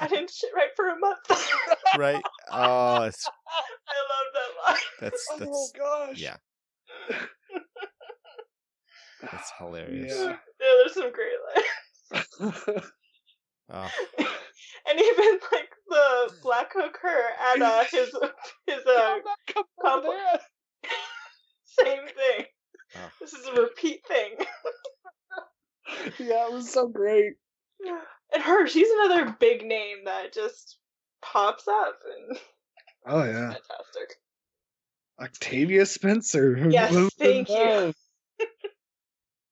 I didn't shit right for a month. right? Oh, it's, I love that line. that's oh that's gosh. yeah. That's hilarious. Yeah. Yeah, there's some great lines. Oh, And even like the black hooker at uh, his his uh I'm not coming couple- over there. same thing. Oh. This is a repeat thing. Yeah, it was so great. And her, she's another big name that just pops up and Oh yeah, Fantastic. Octavia Spencer. Yes, thank you. Yeah,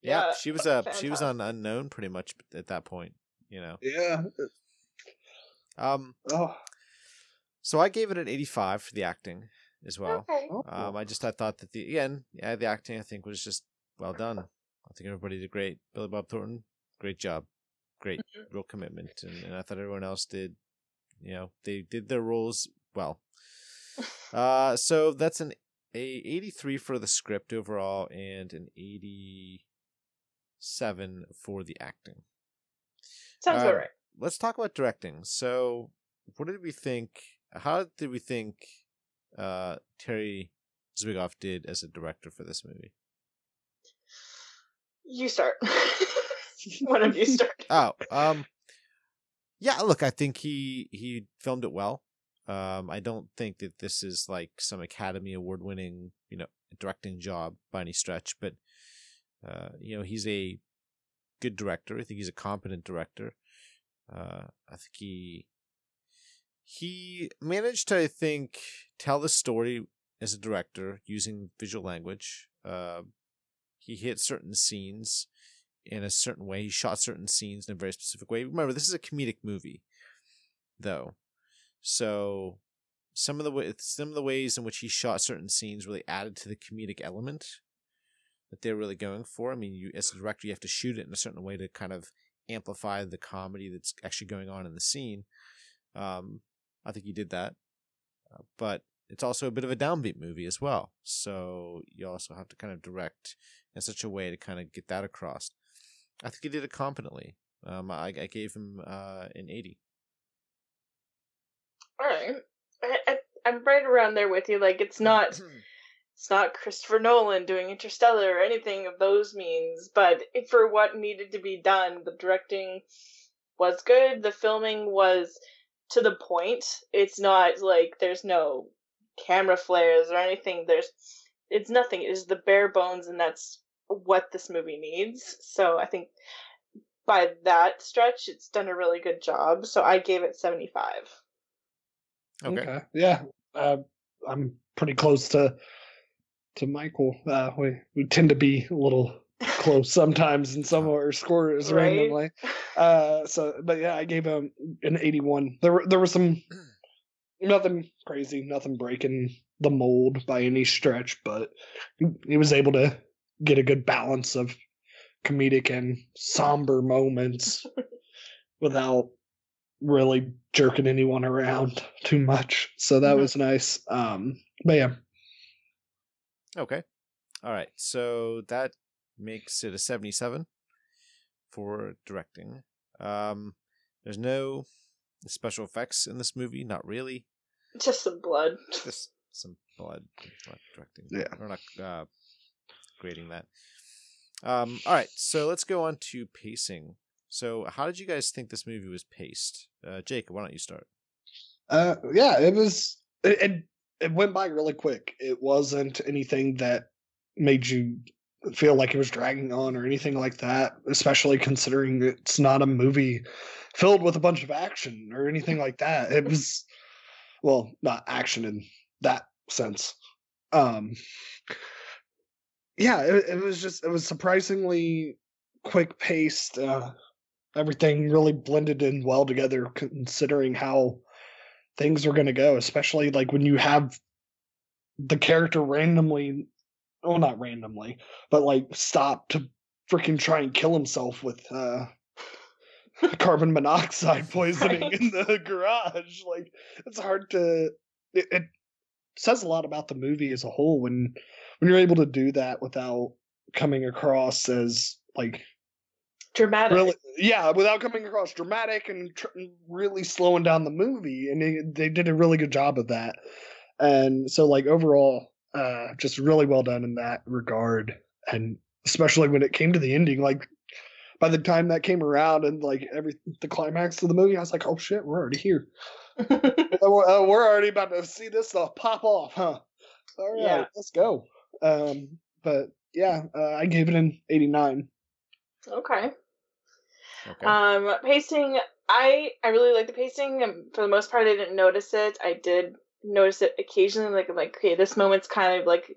Yeah, she was uh she was on unknown pretty much at that point. You know. Yeah. Um. Oh. So I gave it an 85 for the acting as well. Okay. oh. Um, I just I thought that the again, yeah, the acting I think was just well done. I think everybody did great. Billy Bob Thornton, great job, great, Mhm. real commitment, and, and I thought everyone else did. You know, they did their roles well. Uh, so that's an a 83 for the script overall, and an 87 for the acting. Sounds Um, about right. Let's talk about directing. So, what did we think? How did we think uh, Terry Zwigoff did as a director for this movie? You start. One of you start. Oh, um, yeah. Look, I think he he filmed it well. Um, I don't think that this is like some Academy Award winning, you know, directing job by any stretch, but uh, you know, he's a good director. I think he's a competent director. Uh, I think he he managed to, I think, tell the story as a director using visual language. Uh, he hit certain scenes in a certain way. He shot certain scenes in a very specific way. Remember, this is a comedic movie, though, so some of the way, some of the ways in which he shot certain scenes really added to the comedic element that they're really going for. I mean, you as a director, you have to shoot it in a certain way to kind of amplify the comedy that's actually going on in the scene. Um, I think he did that, uh, but it's also a bit of a downbeat movie as well. So you also have to kind of direct in such a way to kind of get that across. I think he did it competently. Um, I, I gave him uh, an 80. All right. I, I, I'm right around there with you. Like, it's not. it's not Christopher Nolan doing Interstellar or anything of those means, but for what needed to be done, the directing was good. The filming was to the point. It's not like there's no camera flares or anything. There's it's nothing. It is the bare bones, and that's what this movie needs. So I think by that stretch, it's done a really good job. So I gave it seventy five. okay. Yeah. Uh, I'm pretty close to to Michael. Uh, we we tend to be a little close sometimes in some of our scores Right. randomly. Uh, so, but yeah, I gave him an 81. There were there was some nothing crazy, nothing breaking the mold by any stretch, but he, he was able to get a good balance of comedic and somber moments without really jerking anyone around too much. So that Mhm. was nice. Um, but yeah, Okay. All right. So that makes it a 77 for directing. Um, there's no special effects in this movie, not really. Just some blood. Just some blood, not directing. Yeah. We're not uh, grading that. Um, all right. So let's go on to pacing. So, how did you guys think this movie was paced? Uh, Jake, why don't you start? Uh, yeah, it was. It, it it went by really quick. It wasn't anything that made you feel like it was dragging on or anything like that. Especially considering it's not a movie filled with a bunch of action or anything like that. It was, well, not action in that sense. Um, yeah, it, it was just it was surprisingly quick paced. Uh, everything really blended in well together, considering how things are going to go, especially like when you have the character randomly, well, not randomly, but like stop to freaking try and kill himself with uh, carbon monoxide poisoning Right. in the garage. Like, it's hard to. It, it says a lot about the movie as a whole when when you're able to do that without coming across as like Dramatic. really yeah without coming across dramatic and tr- really slowing down the movie and they, they did a really good job of that and so like overall uh just really well done in that regard and especially when it came to the ending like by the time that came around and like every the climax of the movie i was like oh shit we're already here Uh, we're, uh, we're already about to see this stuff pop off huh all right Yeah. let's go um but yeah uh, i gave it an 89 okay. Okay. Um, pacing. I I really like the pacing. and For the most part, I didn't notice it. I did notice it occasionally. Like I'm like, okay, this moment's kind of like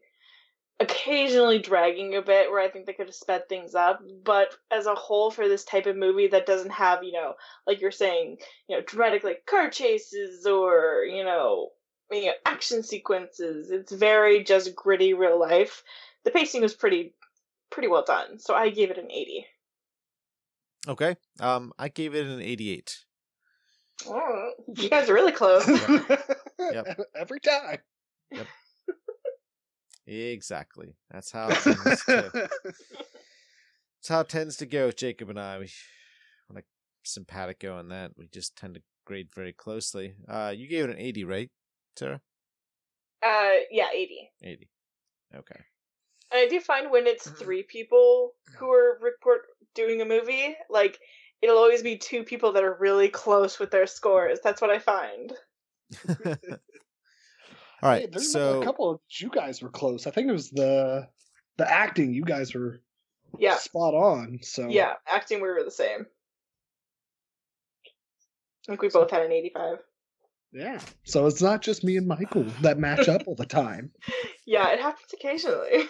occasionally dragging a bit where I think they could have sped things up. But as a whole, for this type of movie that doesn't have, you know, like you're saying, you know, dramatic like car chases or, you know, you know, action sequences, it's very just gritty real life. The pacing was pretty pretty well done. So I gave it an 80. Okay. Um, I gave it an 88. Oh, you guys are really close. Yep. Every time. Yep. Exactly. That's how it tends to, that's how it tends to go. with Jacob and I, we on a simpatico on that. We just tend to grade very closely. Uh, you gave it an 80, right, Sarah? uh, yeah, 80. 80. Okay. And I do find when it's Mm-hmm. three people who are report doing a movie, like it'll always be two people that are really close with their scores. That's what I find. All right. Hey, there's so a couple of you guys were close. I think it was the the acting. You guys were Yeah, spot on. So yeah. Acting, we were the same. I think we both had an 85. yeah. So it's not just me and Michael that match up all the time. Yeah, it happens occasionally.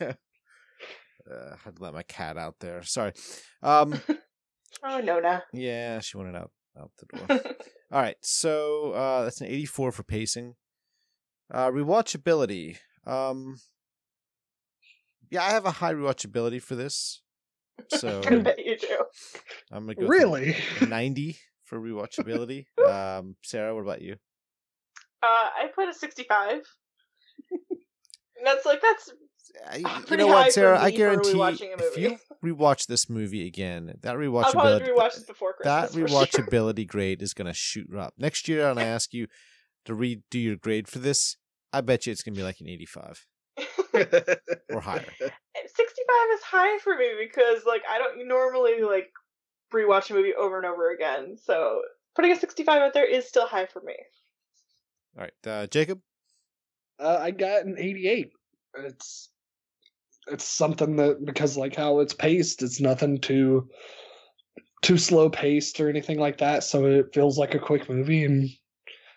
Uh, I had to let my cat out there. Sorry. Um, oh, no, no. yeah, she wanted out out the door. All right, so uh, that's an 84 for pacing. Uh, rewatchability. Um, yeah, I have a high rewatchability for this, so I bet you do. I'm gonna go Really? 90 for rewatchability. Um, Sarah, what about you? Uh, I put a 65. And that's like, that's I, you know what, Sarah? I guarantee if you movie. rewatch this movie again, that I'll rewatchability rewatch this before that Christmas. for sure. rewatchability grade is gonna shoot up next year. And I ask you to redo your grade for this, I bet you it's gonna be like an 85 or higher. 65 is high for me because like I don't normally like rewatch a movie over and over again. So putting a 65 out there is still high for me. All right, uh, Jacob. Uh, I got an 88. It's it's something that because like how it's paced, it's nothing too too slow paced or anything like that. So it feels like a quick movie, and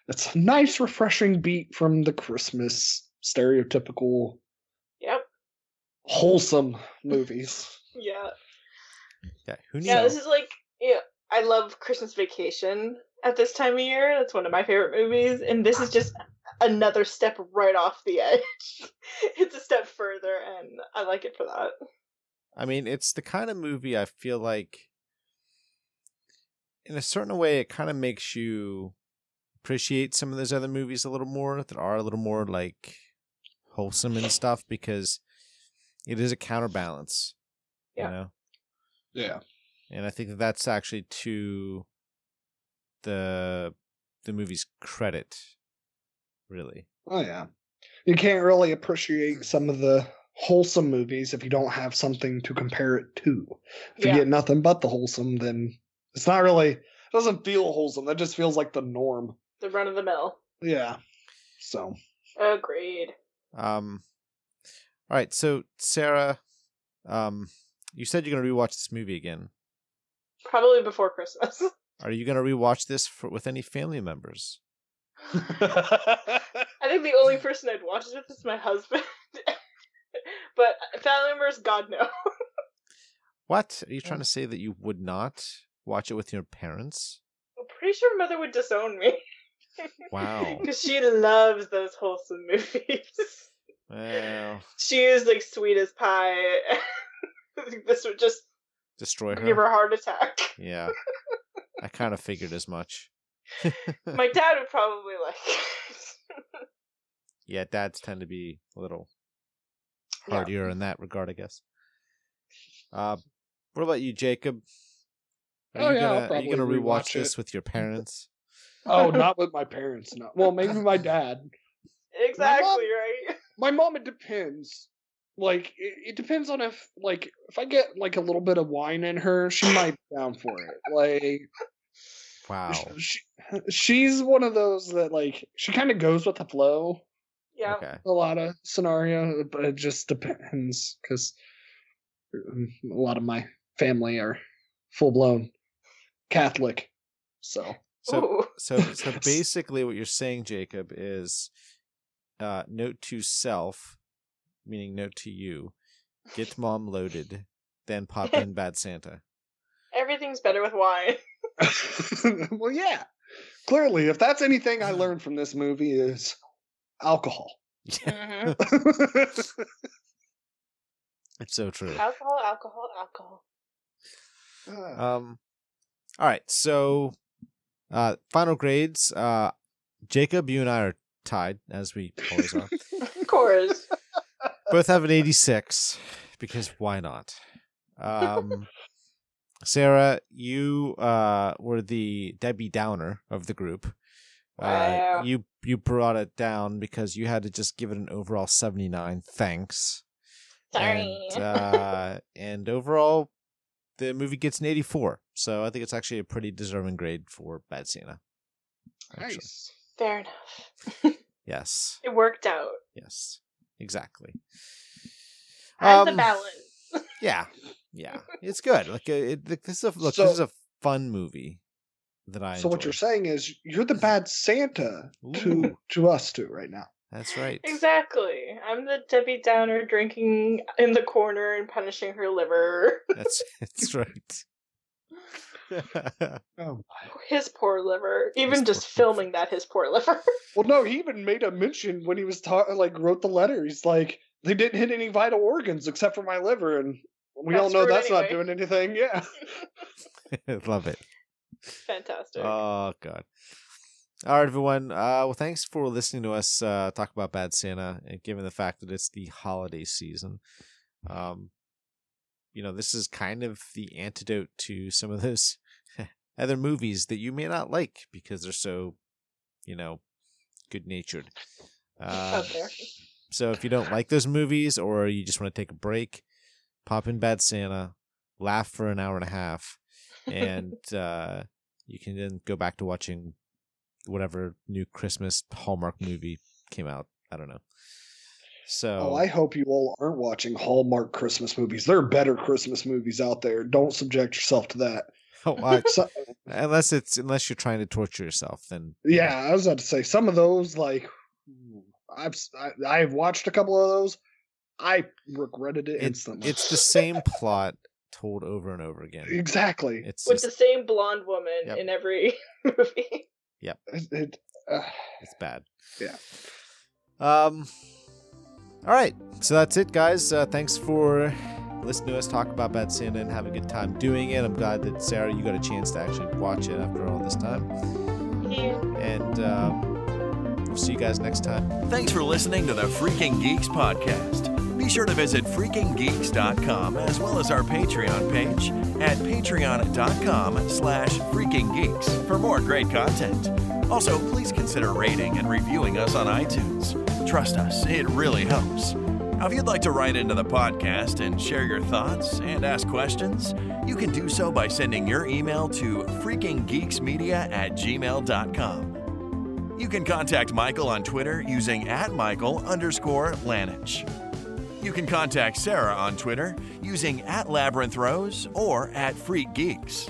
it's a nice, refreshing beat from the Christmas stereotypical Yep. wholesome movies. Yeah. Yeah, who knew? Yeah, this is like yeah, I love Christmas Vacation at this time of year. That's one of my favorite movies, and this is just another step right off the edge. it's a step further, and I like it for that. I mean, it's the kind of movie I feel like, in a certain way, it kind of makes you appreciate some of those other movies a little more that are a little more like wholesome and stuff because it is a counterbalance, Yeah. you know. Yeah. And I think that that's actually to the the movie's credit, really. Oh yeah. You can't really appreciate some of the wholesome movies if you don't have something to compare it to. If Yeah. you get nothing but the wholesome, then it's not really it doesn't feel wholesome. That just feels like the norm. The run of the mill. Yeah. So Agreed. Um, all right, so Sarah, um, you said you're gonna rewatch this movie again. Probably before Christmas. Are you gonna rewatch this for, with any family members? I think the only person I'd watch it with is my husband. but family members, God no. What are you trying to say that you would not watch it with your parents? I'm pretty sure mother would disown me Wow. because she loves those wholesome movies. Well, she is like sweet as pie. this would just destroy her. give her. her a heart attack. Yeah, I kind of figured as much. My dad would probably like. it. Yeah, dads tend to be a little Yeah. in that regard, I guess. Uh, what about you, Jacob? Are Oh, you yeah, I'll gonna, are you gonna rewatch rewatch this with your parents? Oh, not with my parents, no. Well, maybe my dad. exactly right. My mom it depends. Like it, it depends on if like if I get like a little bit of wine in her, she might be down for it. Like Wow. she, she's one of those that like she kind of goes with the flow Yeah. Okay. a lot of scenario but it just depends because a lot of my family are full-blown catholic so So so so basically what you're saying, Jacob, is uh note to self, meaning note to you, get mom loaded, then pop in bad Santa. Everything's better with wine. well, yeah. Clearly, if that's anything I learned from this movie is alcohol. hmm It's so true. alcohol, alcohol, alcohol. Um all right, so uh final grades. Uh Jacob, you and I are tied, as we always are. Of course. Both have an 86 because why not? Um, Sarah, you uh, were the Debbie Downer of the group. Uh, Wow. you you brought it down because you had to just give it an overall 79. Thanks. Sorry. And, uh, and overall, the movie gets an 84. So I think it's actually a pretty deserving grade for Bad Santa. actually. nice. Fair enough. Yes. It worked out. Yes. Exactly. And the Um, balance. Yeah, yeah, it's good. Like uh, it, it- this is a look. So- this is a fun movie that I. So what you're saying is you're the bad Santa to Ooh. to us two right now. That's right. Exactly. I'm the Debbie Downer drinking in the corner and punishing her liver. That's that's right. Oh His poor liver. Even His just poor liver. filming that, his poor liver. Well, no, he even made a mention when he was ta- like wrote the letter. He's like, they didn't hit any vital organs except for my liver, and we all know that's not doing anything. Yeah. Love it. Fantastic. Oh god. All right, everyone. Uh, well, thanks for listening to us uh, talk about Bad Santa, and given the fact that it's the holiday season, um, you know, this is kind of the antidote to some of those other movies that you may not like because they're so, you know, good natured. Uh, so if you don't like those movies or you just want to take a break, pop in Bad Santa, laugh for an hour and a half, and uh, you can then go back to watching whatever new Christmas Hallmark movie came out. I don't know. So Oh, I hope you all aren't watching Hallmark Christmas movies. There are better Christmas movies out there. Don't subject yourself to that. Oh, I- So, unless it's unless you're trying to torture yourself, then yeah, I was about to say some of those. Like, I've I have watched a couple of those. I regretted it It- instantly. it's the same plot told over and over again. exactly. It's With just, the same blonde woman Yep. in every movie. It, it, uh, It's bad. Yeah. Um. All right. So that's it, guys. Uh, thanks for listening to us talk about Bad Santa and have a good time doing it. I'm glad that Sarah, you got a chance to actually watch it after all this time. Yeah. And um, we'll see you guys next time. Thanks for listening to the Freaking Geeks podcast. Be sure to visit freakinggeeks.com as well as our Patreon page at patreon.com slash freakinggeeks for more great content. Also, please consider rating and reviewing us on iTunes. Trust us, it really helps. Now, if you'd like to write into the podcast and share your thoughts and ask questions, you can do so by sending your email to freakinggeeksmedia at gmail.com. You can contact Michael on Twitter using at Michael underscore Lanich. You can contact Sarah on Twitter using at Labyrinth Rose or at Freak Geeks.